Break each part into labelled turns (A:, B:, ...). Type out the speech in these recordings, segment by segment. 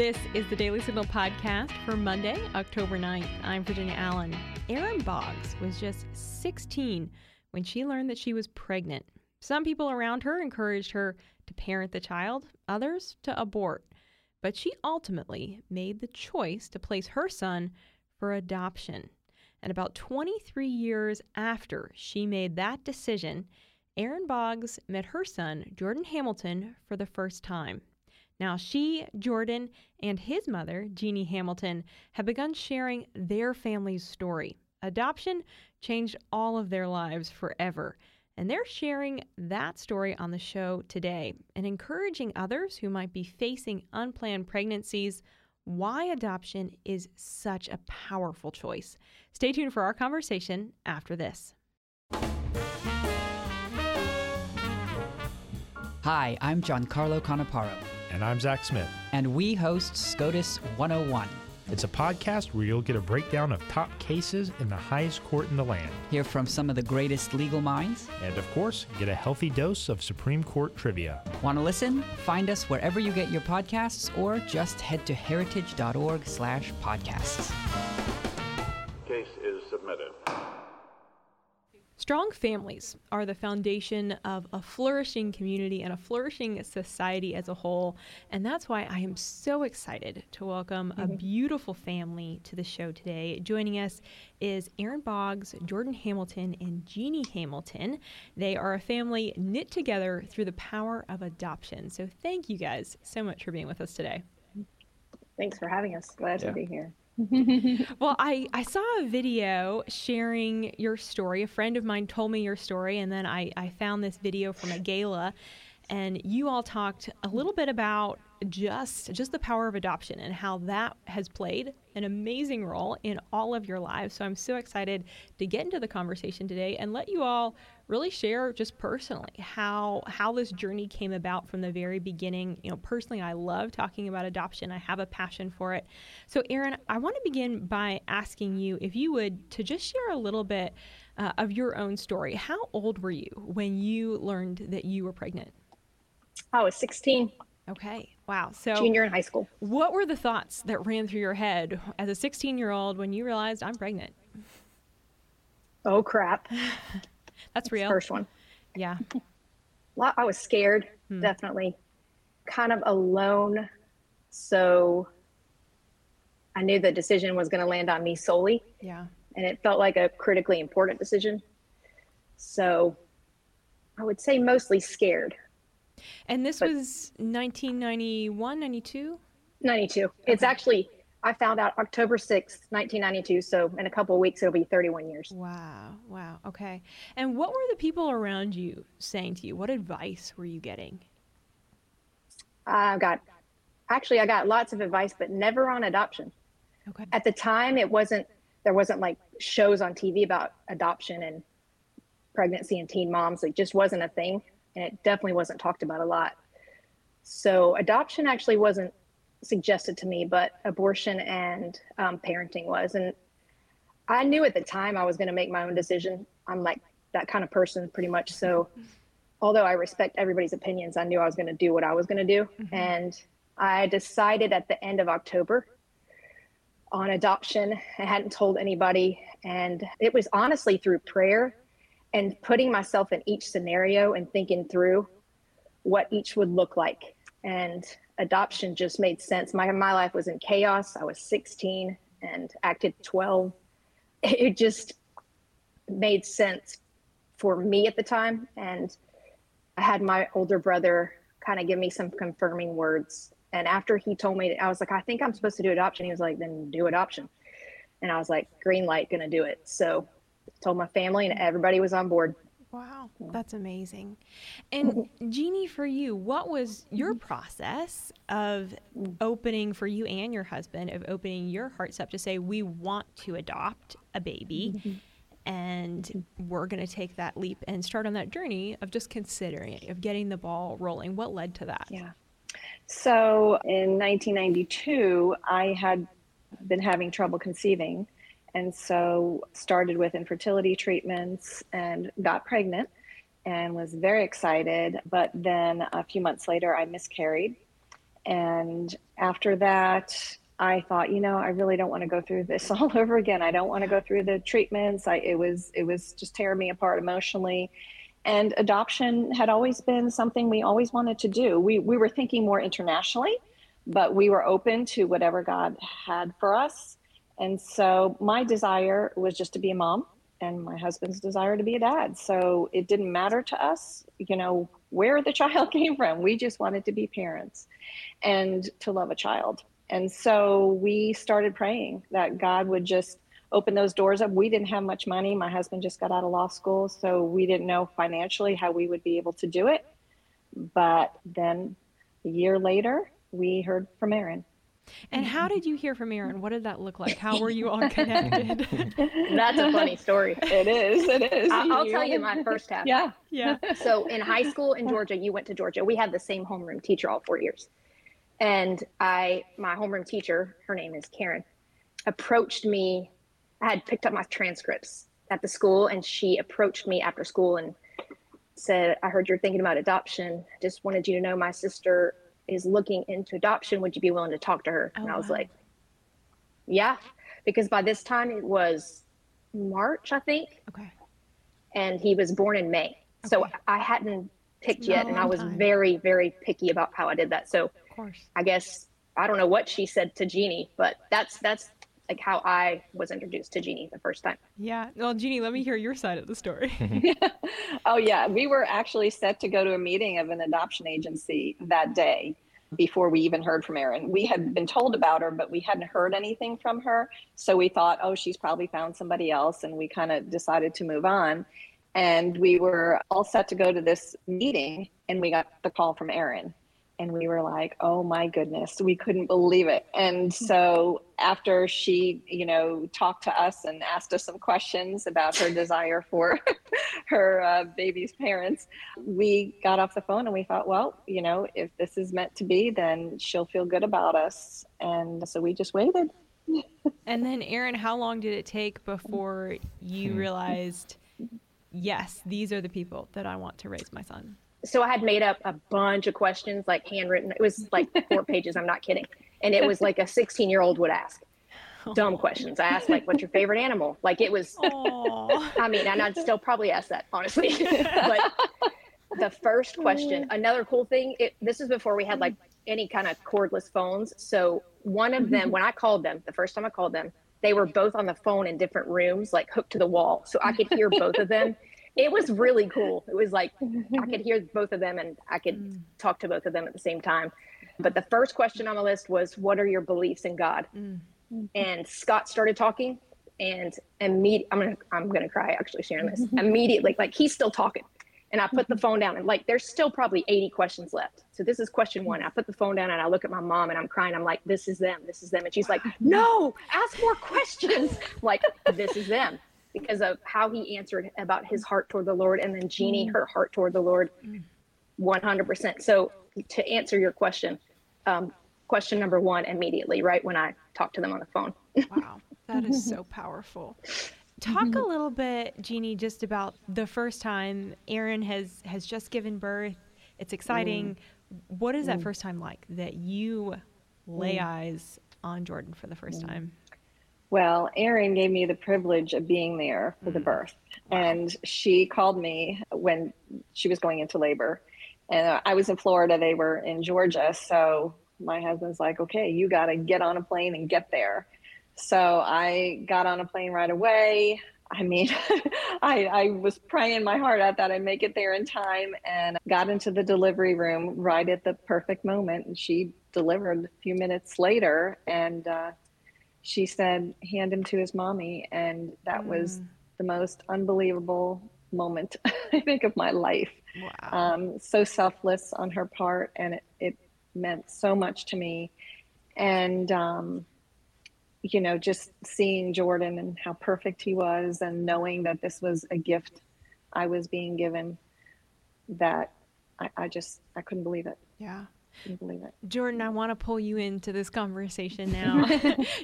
A: This is the Daily Signal podcast for Monday, October 9th. I'm Virginia Allen. Erin Boggs was just 16 when she learned that she was pregnant. Some people around her encouraged her to parent the child, others to abort. But she ultimately made the choice to place her son for adoption. And about 23 years after she made that decision, Erin Boggs met her son, Jordan Hamilton, for the first time. Now, she, Jordan, and his mother, Jeannie Hamilton, have begun sharing their family's story. Adoption changed all of their lives forever. And they're sharing that story on the show today and encouraging others who might be facing unplanned pregnancies why adoption is such a powerful choice. Stay tuned for our conversation after this.
B: Hi, I'm Giancarlo Canaparo.
C: And I'm Zach Smith.
B: And we host SCOTUS 101.
C: It's a podcast where you'll get a breakdown of top cases in the highest court in the land.
B: Hear from some of the greatest legal minds.
C: And of course, get a healthy dose of Supreme Court trivia.
B: Want to listen? Find us wherever you get your podcasts or just head to heritage.org slash podcasts.
D: Case is submitted.
A: Strong families are the foundation of a flourishing community and a flourishing society as a whole. And that's why I am so excited to welcome a mm-hmm. beautiful family to the show today. Joining us is Erin Boggs, Jordan Hamilton, and Jeannie Hamilton. They are a family knit together through the power of adoption. So thank you guys so much for being with us today.
E: Thanks for having us. Glad
C: Yeah.
E: to be here.
A: Well, I, I saw a video sharing your story. A friend of mine told me your story, and then I, I found this video from a gala, and you all talked a little bit about just just the power of adoption and how that has played an amazing role in all of your lives. So I'm so excited to get into the conversation today and let you all really share just personally how how this journey came about from the very beginning. You know, personally I love talking about adoption. I have a passion for it. So Erin, I want to begin by asking you if you would to just share a little bit uh, of your own story. How old were you when you learned that you were pregnant?
E: I was 16,
A: Okay. Wow. So
E: junior in high school.
A: what were the thoughts that ran through your head as a 16 year old when you realized I'm pregnant?
E: Oh crap!
A: That's real.
E: First one.
A: Yeah.
E: Well, I was scared,
A: Hmm.
E: definitely. Kind of alone, so I knew the decision was going to land on me solely,
A: Yeah.
E: and it felt like a critically important decision. So I would say mostly scared.
A: And this
E: But-
A: was 1991, 92?
E: 92. It's actually I found out October 6th, 1992. So in a couple of weeks, it'll be 31 years.
A: Wow. Wow. Okay. And what were the people around you saying to you? What advice were you getting?
E: I got actually I got lots of advice, but never on adoption.
A: Okay.
E: At the time, it wasn't there wasn't like shows on TV about adoption and pregnancy and teen moms. It just wasn't a thing, and it definitely wasn't talked about a lot. So adoption actually wasn't suggested to me, but abortion and um, parenting was. And I knew at the time I was going to make my own decision. I'm like that kind of person, pretty much. So although I respect everybody's opinions, I knew I was going to do what I was going to do. And I decided at the end of October on adoption. I hadn't told anybody. And it was honestly through prayer and putting myself in each scenario and thinking through what each would look like. And adoption just made sense. My, my life was in chaos. I was 16 and acted 12. It just made sense for me at the time. And I had my older brother kind of give me some confirming words. And after he told me, I was like, I think I'm supposed to do adoption. He was like, then do adoption. And I was like, green light, gonna do it. So told my family and everybody was on board.
A: Wow, that's amazing. And Jeannie, for you, what was your mm-hmm. process of mm. opening for you and your husband of opening your hearts up to say we want to adopt a baby and mm-hmm. we're going to take that leap and start on that journey of just considering it, of getting the ball rolling? What led to that?
E: Yeah.
F: So in 1992, I had been having trouble conceiving. And so started with infertility treatments and got pregnant and was very excited. But then a few months later, I miscarried. And after that, I thought, you know, I really don't want to go through this all over again. I don't want to go through the treatments. I, it was it was just tearing me apart emotionally. And adoption had always been something we always wanted to do. We we were thinking more internationally, but we were open to whatever God had for us. And so my desire was just to be a mom and my husband's desire to be a dad. So it didn't matter to us, you know, where the child came from. We just wanted to be parents and to love a child. And so we started praying that God would just open those doors up. We didn't have much money. My husband just got out of law school, so we didn't know financially how we would be able to do it. But then a year later, we heard from Erin.
A: And how did you hear from Erin? What did that look like? How were you all connected?
E: That's a funny story.
F: It is. It is.
E: I'll, I'll tell you my first half.
F: Yeah.
A: yeah.
E: So in high school in Georgia, you went to Georgia. We had the same homeroom teacher all four years. And I, my homeroom teacher, her name is Karen, approached me. I had picked up my transcripts at the school, and she approached me after school and said, I heard you're thinking about adoption. Just wanted you to know my sister is looking into adoption. Would you be willing to talk to her?
A: Oh,
E: and I was
A: wow.
E: like, Yeah, because by this time it was March, I think,
A: Okay.
E: and he was born in May. So I hadn't picked yet, and I was
A: time.
E: very, very picky about how I did that. So
A: Of course.
E: I guess I don't know what she said to Jeannie, but that's that's like how I was introduced to Jeannie the first time.
A: Yeah. Well, Jeannie, let me hear your side of the story.
F: oh yeah, we were actually set to go to a meeting of an adoption agency that day before we even heard from Erin. We had been told about her, but we hadn't heard anything from her. So we thought, oh, she's probably found somebody else, and we kind of decided to move on. And we were all set to go to this meeting, and we got the call from Erin. And we were like, oh my goodness, we couldn't believe it. And so after she, you know, talked to us and asked us some questions about her desire for her uh, baby's parents, we got off the phone and we thought, well, you know, if this is meant to be, then she'll feel good about us. And so we just waited.
A: and then, Erin, how long did it take before you realized, yes, these are the people that I want to raise my son?
E: So I had made up a bunch of questions, like handwritten. It was like four pages. I'm not kidding. And it was like a 16 year old would ask oh. dumb questions. I asked like, "What's your favorite animal?" Like it was.
A: Aw.
E: I mean, and I'd still probably ask that honestly. but the first question, mm. another cool thing. It, this is before we had like any kind of cordless phones. So one of them, mm-hmm. when I called them, the first time I called them, they were both on the phone in different rooms, like hooked to the wall, so I could hear both of them. It was really cool. It was like I could hear both of them, and I could mm. talk to both of them at the same time. But the first question on the list was, "What are your beliefs in God?" Mm. Mm-hmm. And Scott started talking, and immediately, I'm gonna, I'm gonna cry actually sharing this. immediately, like he's still talking, and I put the mm-hmm. phone down, and like there's still probably 80 questions left. So this is question one. I put the phone down, and I look at my mom, and I'm crying. I'm like, "This is them. This is them." And she's like, "No, ask more questions." I'm like, this is them because of how he answered about his heart toward the Lord, and then Jeannie, mm. her heart toward the Lord, mm. 100%. So to answer your question, um, question number one immediately, right when I talked to them on the phone.
A: Wow, that is so powerful. Talk mm-hmm. a little bit, Jeannie, just about the first time Erin has has just given birth. It's exciting. Mm. What is that first time like that you lay eyes on Jordan for the first time?
F: Well, Erin gave me the privilege of being there for the birth. And she called me when she was going into labor. And uh, I was in Florida, they were in Georgia. So my husband's like, okay, you got to get on a plane and get there. So I got on a plane right away. I mean, I, I was praying my heart out that I'd make it there in time and got into the delivery room right at the perfect moment. And she delivered a few minutes later. And, uh, she said, hand him to his mommy. And that was the most unbelievable moment, I think, of my life.
A: Wow.
F: Um, so selfless on her part. And it, it meant so much to me. And, um, you know, just seeing Jordan and how perfect he was and knowing that this was a gift I was being given that I, I just, I couldn't believe it.
A: yeah.
F: Couldn't believe it.
A: Jordan, I mm. want to pull you into this conversation now.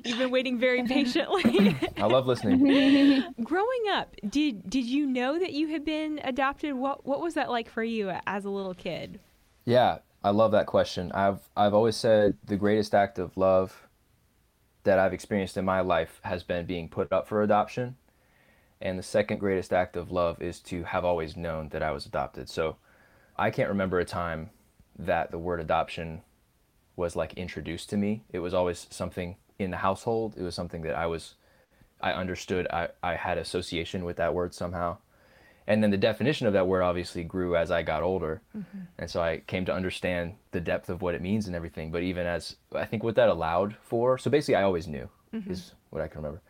A: You've been waiting very patiently.
G: I love listening.
A: Growing up, did did you know that you had been adopted? What what was that like for you as a little kid?
G: Yeah. I love that question. I've I've always said the greatest act of love that I've experienced in my life has been being put up for adoption. And the second greatest act of love is to have always known that I was adopted. So I can't remember a time that the word adoption was like introduced to me. It was always something in the household. It was something that I was I understood I, I had association with that word somehow and then the definition of that word obviously grew as I got older, mm-hmm. and so I came to understand the depth of what it means and everything. But even as I think what that allowed for, so basically I always knew mm-hmm. is what I can remember.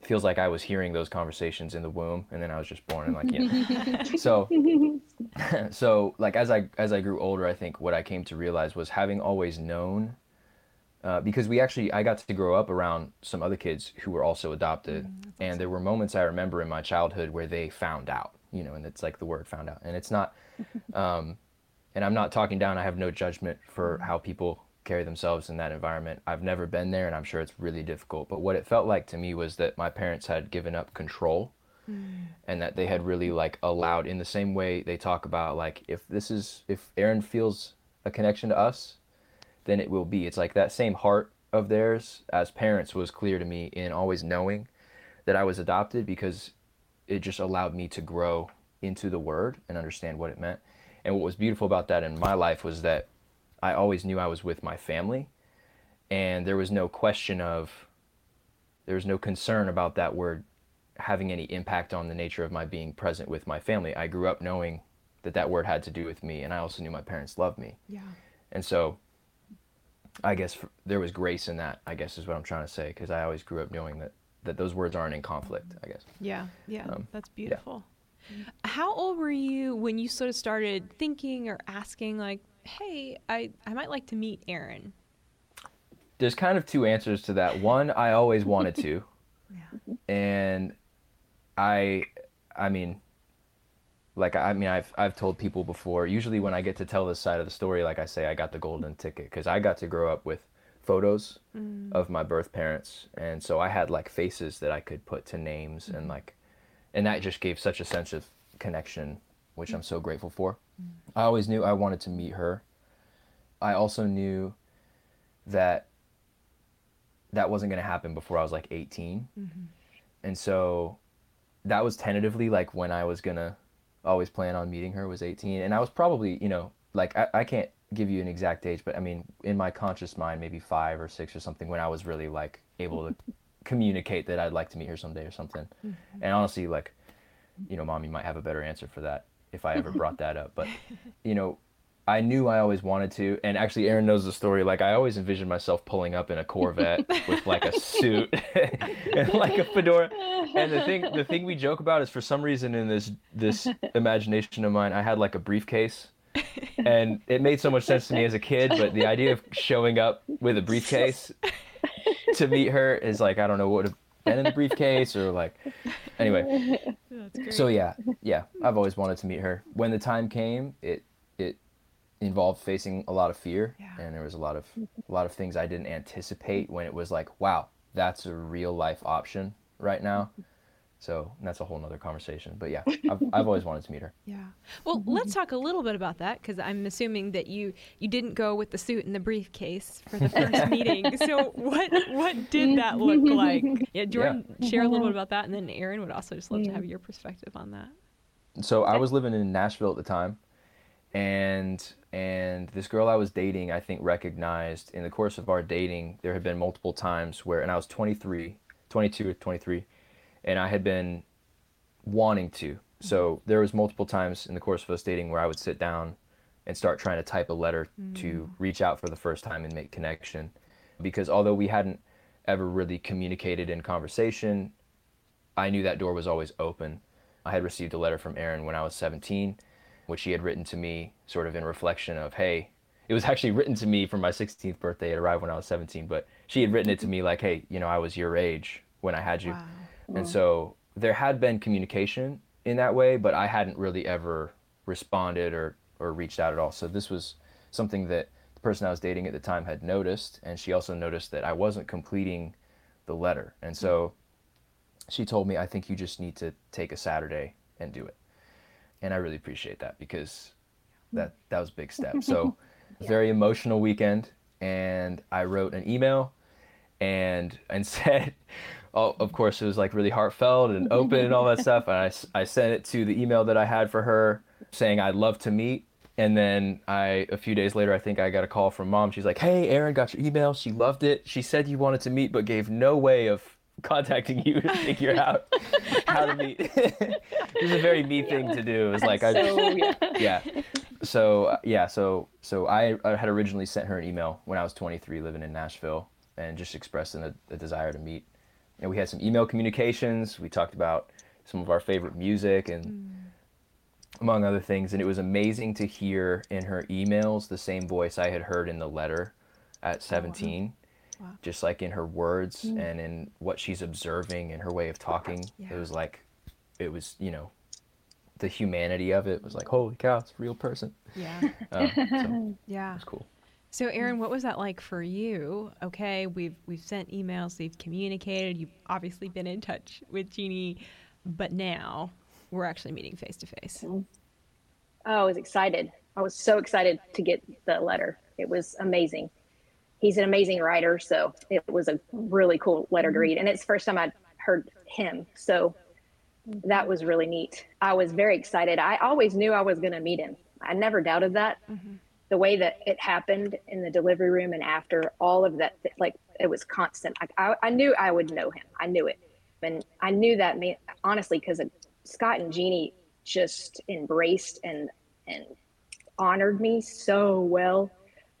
G: It feels like I was hearing those conversations in the womb, and then I was just born and like you know. so, so like as I as I grew older, I think what I came to realize was having always known. Uh, because we actually, I got to grow up around some other kids who were also adopted, mm, and there were moments I remember in my childhood where they found out you know, and it's like the word found out. And it's not, um, and I'm not talking down. I have no judgment for how people carry themselves in that environment. I've never been there, and I'm sure it's really difficult. But what it felt like to me was that my parents had given up control, mm. and that they had really like allowed, in the same way they talk about like if this is if Erin feels a connection to us, then it will be. It's like that same heart of theirs as parents was clear to me in always knowing that I was adopted because it just allowed me to grow into the word and understand what it meant. And what was beautiful about that in my life was that I always knew I was with my family and there was no question of there was no concern about that word having any impact on the nature of my being present with my family. I grew up knowing that that word had to do with me and I also knew my parents loved me.
A: Yeah.
G: And so I guess there was grace in that, I guess is what I'm trying to say because I always grew up knowing that that those words aren't in conflict. I guess.
A: Yeah, yeah, um, that's beautiful. Yeah. How old were you when you sort of started thinking or asking, like, "Hey, I I might like to meet Erin"?
G: There's kind of two answers to that. One, I always wanted to, yeah. and I, I mean, like I mean I've I've told people before. Usually when I get to tell this side of the story, like I say, I got the golden ticket because I got to grow up with photos mm. of my birth parents and so i had like faces that i could put to names mm. and like and that just gave such a sense of connection which i'm so grateful for mm. i always knew i wanted to meet her i also knew that that wasn't going to happen before i was like 18 mm-hmm. and so that was tentatively like when i was to always plan on meeting her was 18 and i was probably you know like I, I can't give you an exact age, but I mean, in my conscious mind, maybe five or six or something, when I was really like able to communicate that I'd like to meet her someday or something. Mm-hmm. And honestly, like, you know, mom, you might have a better answer for that if I ever brought that up. But, you know, I knew I always wanted to, and actually, Erin knows the story. Like, I always envisioned myself pulling up in a Corvette with like a suit and like a fedora. And the thing, the thing we joke about is, for some reason, in this this imagination of mine, I had like a briefcase and it made so much sense to me as a kid. But the idea of showing up with a briefcase to meet her is like I don't know what would have been in the briefcase or like anyway. So yeah, yeah, I've always wanted to meet her. When the time came, it it involved facing a lot of fear, yeah. and there was a lot of a lot of things I didn't anticipate when it was like, wow, that's a real life option right now. Mm-hmm. So that's a whole nother conversation. But yeah, I've, I've always wanted to meet her.
A: Yeah. Well, mm-hmm. let's talk a little bit about that because I'm assuming that you you didn't go with the suit and the briefcase for the first meeting. So what what did that mm-hmm. look like? Yeah, Jordan, yeah. share a little bit about that, and then Erin would also just love to have your perspective on that.
G: So I was living in Nashville at the time, and and this girl I was dating, I think, recognized in the course of our dating, there had been multiple times where, and I was 23, 22 or 23 and I had been wanting to. So there was multiple times in the course of us dating where I would sit down and start trying to type a letter mm. to reach out for the first time and make connection. Because although we hadn't ever really communicated in conversation, I knew that door was always open. I had received a letter from Erin when I was 17, which she had written to me sort of in reflection of, hey, it was actually written to me for my 16th birthday. It arrived when I was 17, but she had written it to me like, hey, you know, I was your age when I had you. Wow. And mm. so there had been communication in that way, but I hadn't really ever responded or, or reached out at all. So this was something that the person I was dating at the time had noticed. And she also noticed that I wasn't completing the letter. And so mm. she told me, I think you just need to take a Saturday and do it. And I really appreciate that because hmm. that, that was a big step. So very emotional weekend, and I wrote an email, and and said, oh, of course it was like really heartfelt and open and all that stuff, and I I sent it to the email that I had for her saying I'd love to meet. And then I, a few days later, I think I got a call from mom. She's like, "Hey, Erin, got your email. She loved it. She said you wanted to meet, but gave no way of contacting you to figure out how to meet. it was a very me thing to do. It's like I,
E: yeah.
G: yeah. So uh, yeah, so so I, I had originally sent her an email when I was 23, living in Nashville, and just expressing a, a desire to meet. And we had some email communications. We talked about some of our favorite music and among other things. And it was amazing to hear in her emails the same voice I had heard in the letter at 17. Just like in her words and in what she's observing and her way of talking. It was like, it was, you know, the humanity of it was like, holy cow, it's a real person.
A: Yeah.
G: Um, so
A: Yeah.
G: it's cool.
A: So Erin, what was that like for you? Okay, we've we've sent emails, we've communicated, you've obviously been in touch with Jeannie, but now we're actually meeting face to face.
E: Oh, I was excited. I was so excited to get the letter. It was amazing. He's an amazing writer, so it was a really cool letter to mm-hmm. read. And it's the first time I'd heard him. So that was really neat. I was very excited. I always knew I was going to meet him. I never doubted that. Mm-hmm. The way that it happened in the delivery room and after all of that, like it was constant. I, I, I knew I would know him. I knew it. And I knew that, me honestly, because uh, Scott and Jeannie just embraced and, and honored me so well.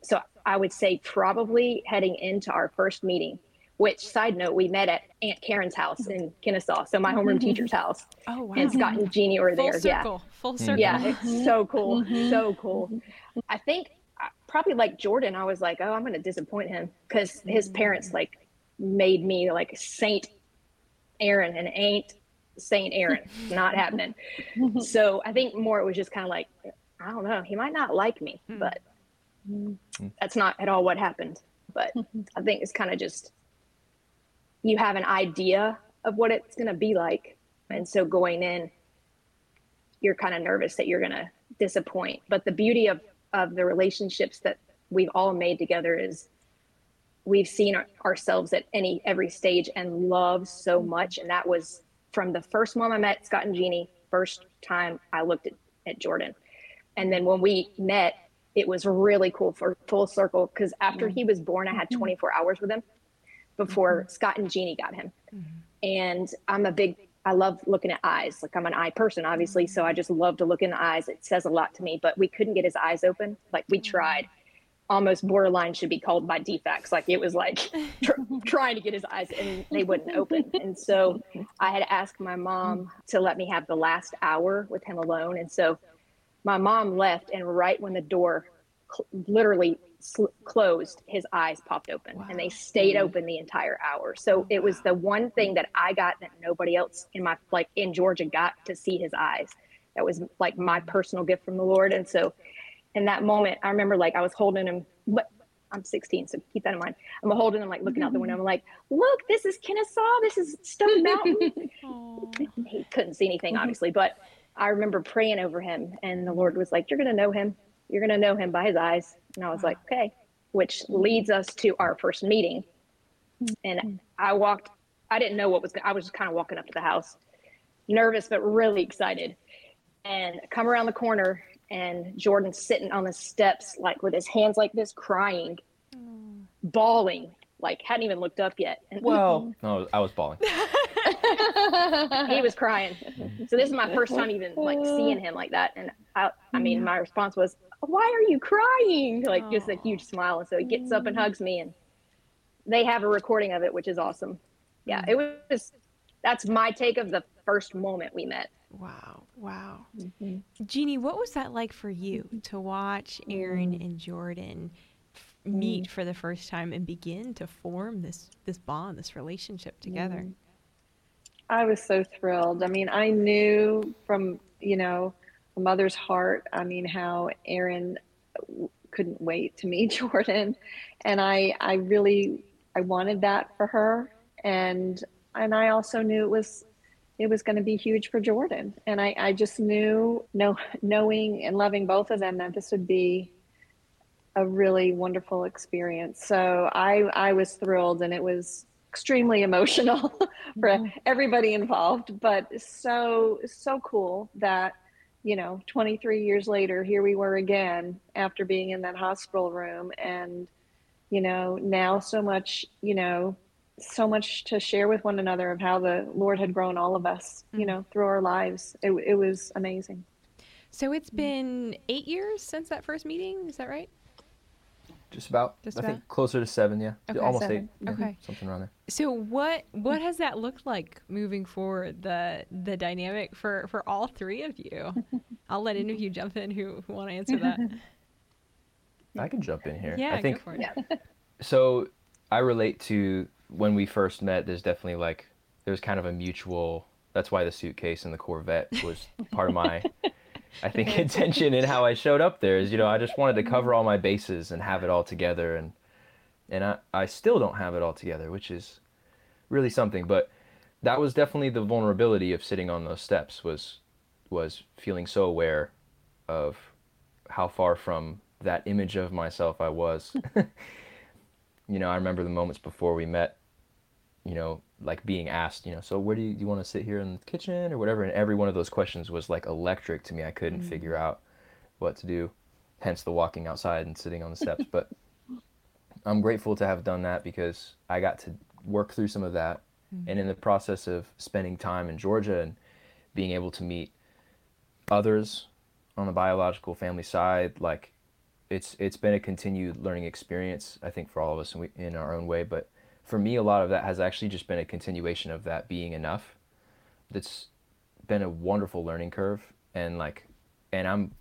E: So I would say probably heading into our first meeting, which side note, we met at Aunt Karen's house in Kennesaw. So my homeroom mm-hmm. teacher's house.
A: Oh wow.
E: And Scott and Jeannie were
A: Full
E: there. Yeah.
A: Full mm-hmm. circle.
E: Yeah. It's so mm-hmm. cool. So cool. I think uh, probably like Jordan, I was like, oh, I'm going to disappoint him because his parents like made me like Saint Erin and ain't Saint Erin. Not happening. So I think more it was just kind of like, I don't know. He might not like me, hmm. but Mm-hmm. that's not at all what happened. But I think it's kind of just you have an idea of what it's going to be like. And so going in, you're kind of nervous that you're going to disappoint. But the beauty of, of the relationships that we've all made together is we've seen our, ourselves at any every stage and love so mm-hmm. much. And that was from the first moment I met Scott and Jeannie, first time I looked at, at Jordan. And then when we met, it was really cool for full circle because after he was born, I had mm-hmm. 24 hours with him before mm-hmm. Scott and Jeannie got him. Mm-hmm. And I'm a big, I love looking at eyes. Like I'm an eye person, obviously. So I just love to look in the eyes. It says a lot to me, but we couldn't get his eyes open. Like we tried. Almost borderline should be called by defects. Like it was like tr- trying to get his eyes and they wouldn't open. And so I had asked my mom to let me have the last hour with him alone. And so my mom left, and right when the door cl- literally sl- closed, his eyes popped open, and they stayed mm-hmm. open the entire hour. So it was the one thing that I got that nobody else in my like in Georgia got to see his eyes. That was like my personal gift from the Lord, and so in that moment, I remember like I was holding him. But I'm 16, so keep that in mind. I'm holding him, like looking out the window. I'm like, "Look, this is Kennesaw. This is Stone Mountain." he couldn't see anything, obviously, but I remember praying over him, and the Lord was like, "You're going to know him. You're going to know him by his eyes." And I was like, "Okay," which leads us to our first meeting. And I walked. I didn't know what was. I was just kind of walking up to the house, nervous but really excited. And I come around the corner, and Jordan's sitting on the steps, like with his hands like this, crying, mm. bawling, like hadn't even looked up yet. And
G: Well, no, I was bawling.
E: he was crying. So this is my first time even like seeing him like that. And I, I mean, my response was, "Why are you crying?" Like just a huge smile. And so he gets up and mm. hugs me, and they have a recording of it, which is awesome. Yeah, it was. That's my take of the first moment we met.
A: Wow. Wow. Mm-hmm. Jeannie, what was that like for you to watch Erin mm. and Jordan meet mm. for the first time and begin to form this this bond, this relationship together?
F: I was so thrilled. I mean, I knew from, you know, a mother's heart, I mean, how Erin couldn't wait to meet Jordan. And I, I really, I wanted that for her. And, and I also knew it was, it was going to be huge for Jordan. And I, I just knew, know, knowing and loving both of them that this would be a really wonderful experience. So I I was thrilled, and it was extremely emotional for mm-hmm. everybody involved. But so so cool that you know 23 years later here we were again after being in that hospital room and you know now so much you know so much to share with one another of how the lord had grown all of us you mm. know through our lives it, it was amazing
A: so it's been eight years since that first meeting is that right
G: just about. Just I about? think closer to seven. Yeah, okay, almost seven. eight. Okay, something around there.
A: So what what has that looked like moving forward? The the dynamic for for all three of you. I'll let any of you jump in who, who want to answer that.
G: I can jump in here.
A: Yeah,
G: I think.
A: Go for it. Yeah.
G: so I relate to when we first met. There's definitely like there's kind of a mutual. That's why the suitcase and the Corvette was part of my I think intention in how I showed up there is, you know, I just wanted to mm-hmm. cover all my bases and have it all together and and I, I still don't have it all together, which is really something. But that was definitely the vulnerability of sitting on those steps was was feeling so aware of how far from that image of myself I was. you know, I remember the moments before we met, you know, like being asked, you know, so where do you, do you want to sit here in the kitchen or whatever? And every one of those questions was like electric to me. I couldn't mm-hmm. figure out what to do, hence the walking outside and sitting on the steps. But I'm grateful to have done that because I got to work through some of that. Mm-hmm. And in the process of spending time in Georgia and being able to meet others on the biological family side, like it's it's been a continued learning experience. I think for all of us in, we, in our own way, but for me, a lot of that has actually just been a continuation of that being enough. That's been a wonderful learning curve, and like, and I'm,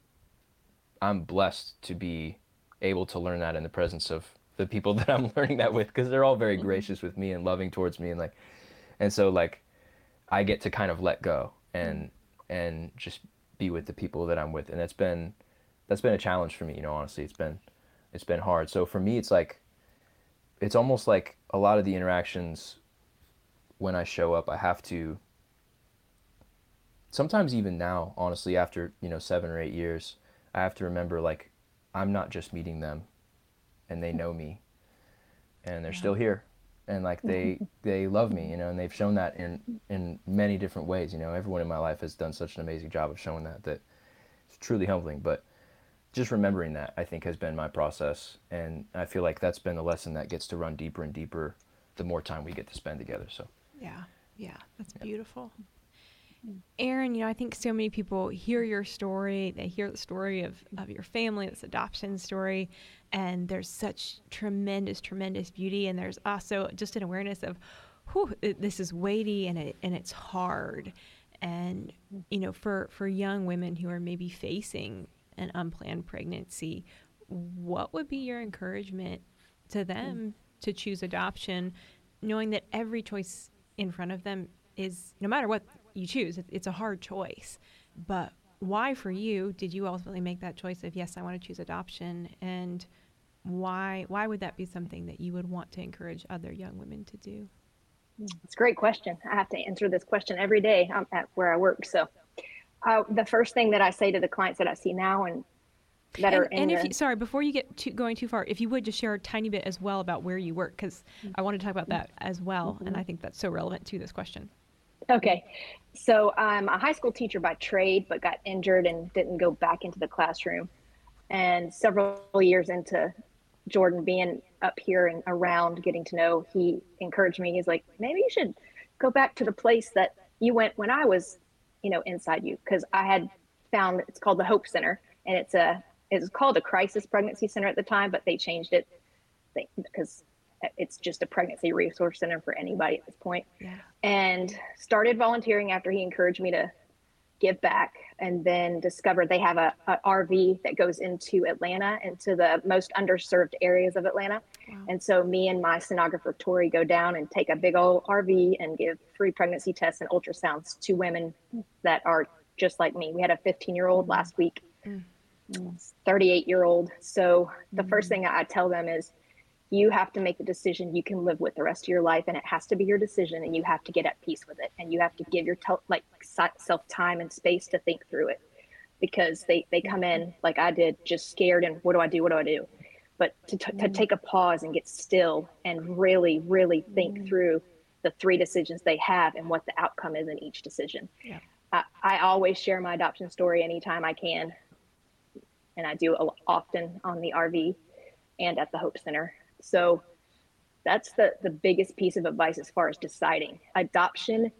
G: I'm blessed to be able to learn that in the presence of the people that I'm learning that with, because they're all very mm-hmm. gracious with me and loving towards me, and like, and so like, I get to kind of let go and mm-hmm. and just be with the people that I'm with, and that's been, that's been a challenge for me. You know, honestly, it's been, it's been hard. So for me, it's like it's almost like a lot of the interactions when I show up, I have to sometimes even now, honestly, after, you know, seven or eight years, I have to remember like I'm not just meeting them and they know me and they're still here and like they they love me you know and they've shown that in in many different ways you know everyone in my life has done such an amazing job of showing that that it's truly humbling but just remembering that I think has been my process, and I feel like that's been the lesson that gets to run deeper and deeper the more time we get to spend together. So
A: yeah, yeah, that's yeah. beautiful. Erin, you know, I think so many people hear your story. They hear the story of, of your family, this adoption story, and there's such tremendous, tremendous beauty. And there's also just an awareness of, whew, this is weighty and it and it's hard. And you know, for for young women who are maybe facing an unplanned pregnancy, what would be your encouragement to them mm. to choose adoption, knowing that every choice in front of them is, no matter what you choose, it's a hard choice. But why, for you, did you ultimately make that choice of yes, I want to choose adoption, and why why would that be something that you would want to encourage other young women to do?
E: It's a great question. I have to answer this question every day at where I work. So uh, the first thing that I say to the clients that I see now and that
A: and,
E: are in
A: and
E: if
A: the, you, sorry before you get going too far if you would just share a tiny bit as well about where you work because mm-hmm. i want to talk about that as well mm-hmm. and i think that's so relevant to this question
E: okay so i'm a high school teacher by trade but got injured and didn't go back into the classroom and several years into jordan being up here and around getting to know he encouraged me he's like maybe you should go back to the place that you went when i was you know inside you because i had found it's called the hope center and it's a it's called a crisis pregnancy center at the time but they changed it because it's just a pregnancy resource center for anybody at this point
A: yeah.
E: and started volunteering after he encouraged me to give back and then discovered they have a, a, RV that goes into Atlanta, into the most underserved areas of Atlanta. Wow. And so me and my sonographer Tori go down and take a big old RV and give free pregnancy tests and ultrasounds to women that are just like me. We had a 15 year old last week, mm. 38 year old. So the mm. first thing I tell them is you have to make the decision you can live with the rest of your life and it has to be your decision and you have to get at peace with it and you have to give your tel- like self time and space to think through it because they they come in mm-hmm. like I did just scared and what do I do what do I do but to, t- to mm-hmm. take a pause and get still and really, really think mm-hmm. through the three decisions they have and what the outcome is in each decision.
A: Yeah.
E: I, I always share my adoption story anytime I can, and I do a, often on the RV and at the Hope Center. So that's the the biggest piece of advice as far as deciding. Adoption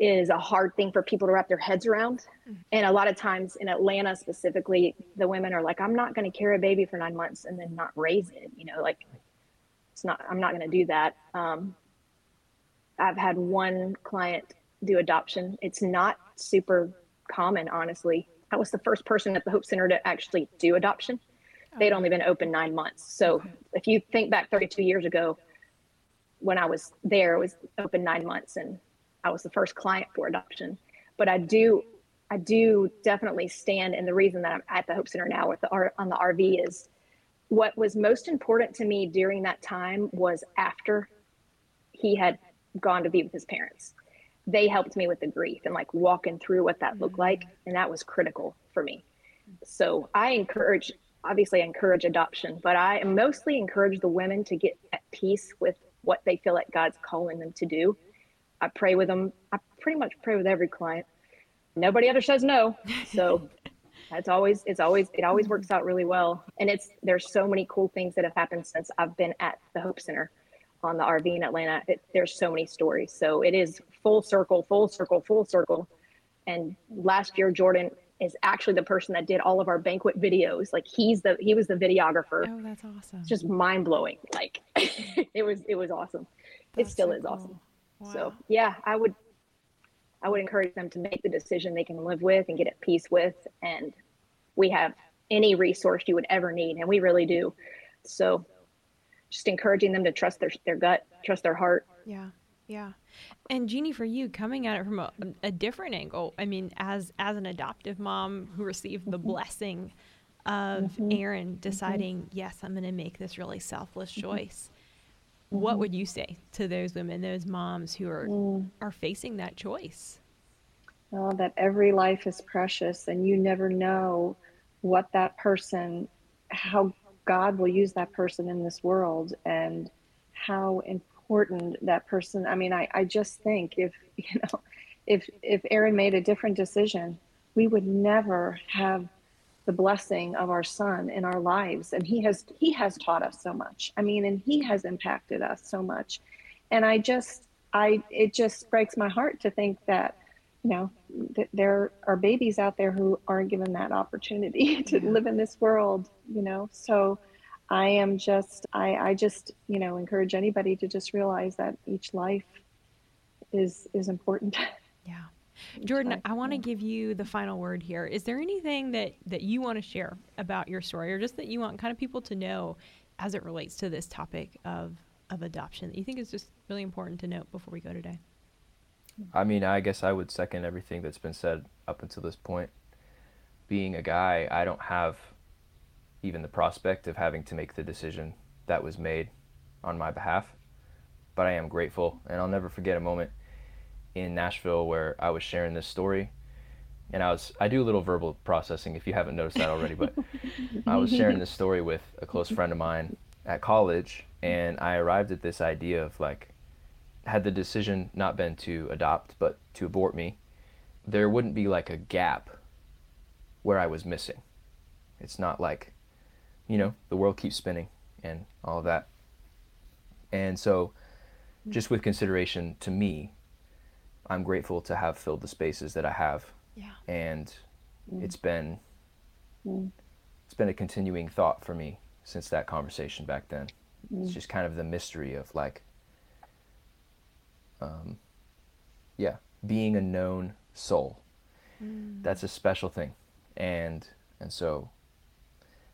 E: is a hard thing for people to wrap their heads around. And a lot of times in Atlanta specifically, the women are like, I'm not going to carry a baby for nine months and then not raise it. You know, like it's not, I'm not going to do that. Um, I've had one client do adoption. It's not super common, honestly. I was the first person at the Hope Center to actually do adoption. They'd only been open nine months. So if you think back 32 years ago, when I was there, it was open nine months and I was the first client for adoption. But I do, I do definitely stand, and the reason that I'm at the Hope Center now with the R, on the RV is what was most important to me during that time was after he had gone to be with his parents. They helped me with the grief and like walking through what that looked mm-hmm. like, and that was critical for me. So I encourage, obviously, I encourage adoption, but I mostly encourage the women to get at peace with what they feel like God's calling them to do. I pray with them. I pretty much pray with every client. Nobody ever says no. So that's always, it's always, it always works out really well. And it's, there's so many cool things that have happened since I've been at the Hope Center on the RV in Atlanta. It, there's so many stories. So it is full circle, full circle, full circle. And last year, Jordan is actually the person that did all of our banquet videos. Like he's the, he was the videographer.
A: Oh, that's awesome.
E: It's just mind blowing. Like it was, it was awesome.
A: That's
E: it still
A: so
E: is awesome.
A: cool.
E: So yeah, I would I would encourage them to make the decision they can live with and get at peace with. And we have any resource you would ever need, and we really do. So just encouraging them to trust their their gut, trust their heart.
A: Yeah, yeah. And Jeannie, for you, coming at it from a, a different angle, I mean, as as an adoptive mom who received the mm-hmm. blessing of mm-hmm. Erin mm-hmm. deciding, yes, I'm going to make this really selfless choice. What would you say to those women, those moms who are mm. are facing that choice?
F: Well, that every life is precious and you never know what that person, how God will use that person in this world and how important that person. I mean, I, I just think if, you know, if, if Erin made a different decision, we would never have the blessing of our son in our lives. And he has, he has taught us so much. I mean, and he has impacted us so much. And I just, I, it just breaks my heart to think that, you know, th- there are babies out there who aren't given that opportunity to live in this world, you know. So I am just, I, I just, you know, encourage anybody to just realize that each life is is important.
A: Yeah. Jordan,
F: life,
A: I want to
F: yeah.
A: give you the final word here. Is there anything that that you want to share about your story or just that you want kind of people to know as it relates to this topic of of adoption that you think is just really important to note before we go today?
G: I mean, I guess I would second everything that's been said up until this point. Being a guy, I don't have even the prospect of having to make the decision that was made on my behalf. But I am grateful, and I'll never forget a moment in Nashville where I was sharing this story. And I was I do a little verbal processing if you haven't noticed that already, but I was sharing this story with a close friend of mine at college and I arrived at this idea of like had the decision not been to adopt but to abort me, there wouldn't be like a gap where I was missing. It's not like, you know, the world keeps spinning and all of that. And so, hmm. just with consideration to me, I'm grateful to have filled the spaces that I have.
A: Yeah.
G: And hmm. it's been hmm. it's been a continuing thought for me since that conversation back then. It's just kind of the mystery of like um yeah, being a known soul. That's a special thing. And and so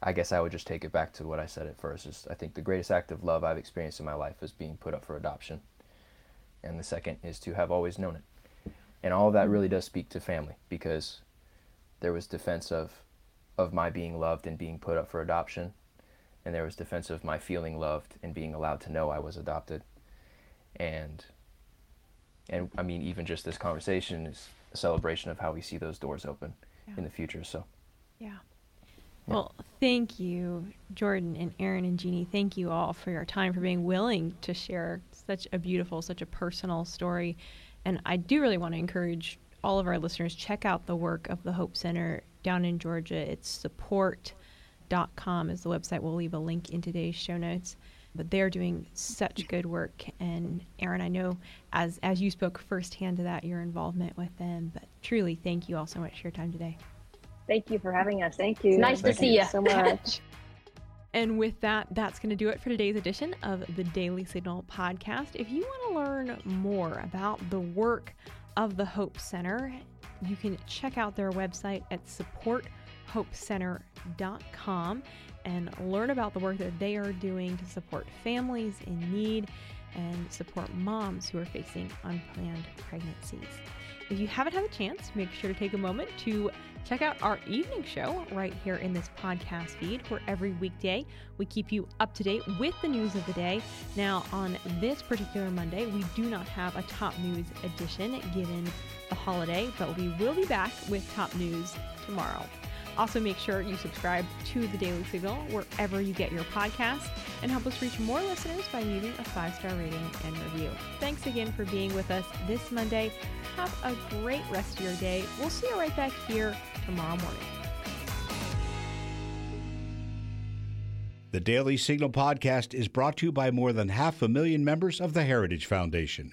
G: I guess I would just take it back to what I said at first. Is I think the greatest act of love I've experienced in my life is being put up for adoption. And the second is to have always known it. And all of that really does speak to family because there was defense of of my being loved and being put up for adoption. And there was defense of my feeling loved and being allowed to know I was adopted. And and I mean even just this conversation is a celebration of how we see those doors open
A: Yeah.
G: in the future. So
A: Well, thank you, Jordan and Erin and Jeannie. Thank you all for your time, for being willing to share such a beautiful, such a personal story. And I do really want to encourage all of our listeners check out the work of the Hope Center down in Georgia. It's support.com is the website. We'll leave a link in today's show notes. But they're doing such good work. And Erin, I know as as you spoke firsthand to that, your involvement with them. But truly, thank you all so much for your time today.
E: Thank you for having us.
F: Thank you.
E: It's nice
G: Thank
E: to see
G: you.
E: you
F: so much.
A: And with that, that's going to do it for today's edition of the Daily Signal podcast. If you want to learn more about the work of the Hope Center, you can check out their website at supporthopecenter.com and learn about the work that they are doing to support families in need and support moms who are facing unplanned pregnancies. If you haven't had a chance, make sure to take a moment to check out our evening show right here in this podcast feed, where every weekday we keep you up to date with the news of the day. Now, on this particular Monday, we do not have a top news edition given the holiday, but we will be back with top news tomorrow. Also, make sure you subscribe to the Daily Signal wherever you get your podcasts and help us reach more listeners by leaving a five star rating and review. Thanks again for being with us this Monday. Have a great rest of your day. We'll see you right back here tomorrow morning.
H: The Daily Signal podcast is brought to you by more than half a million members of the Heritage Foundation.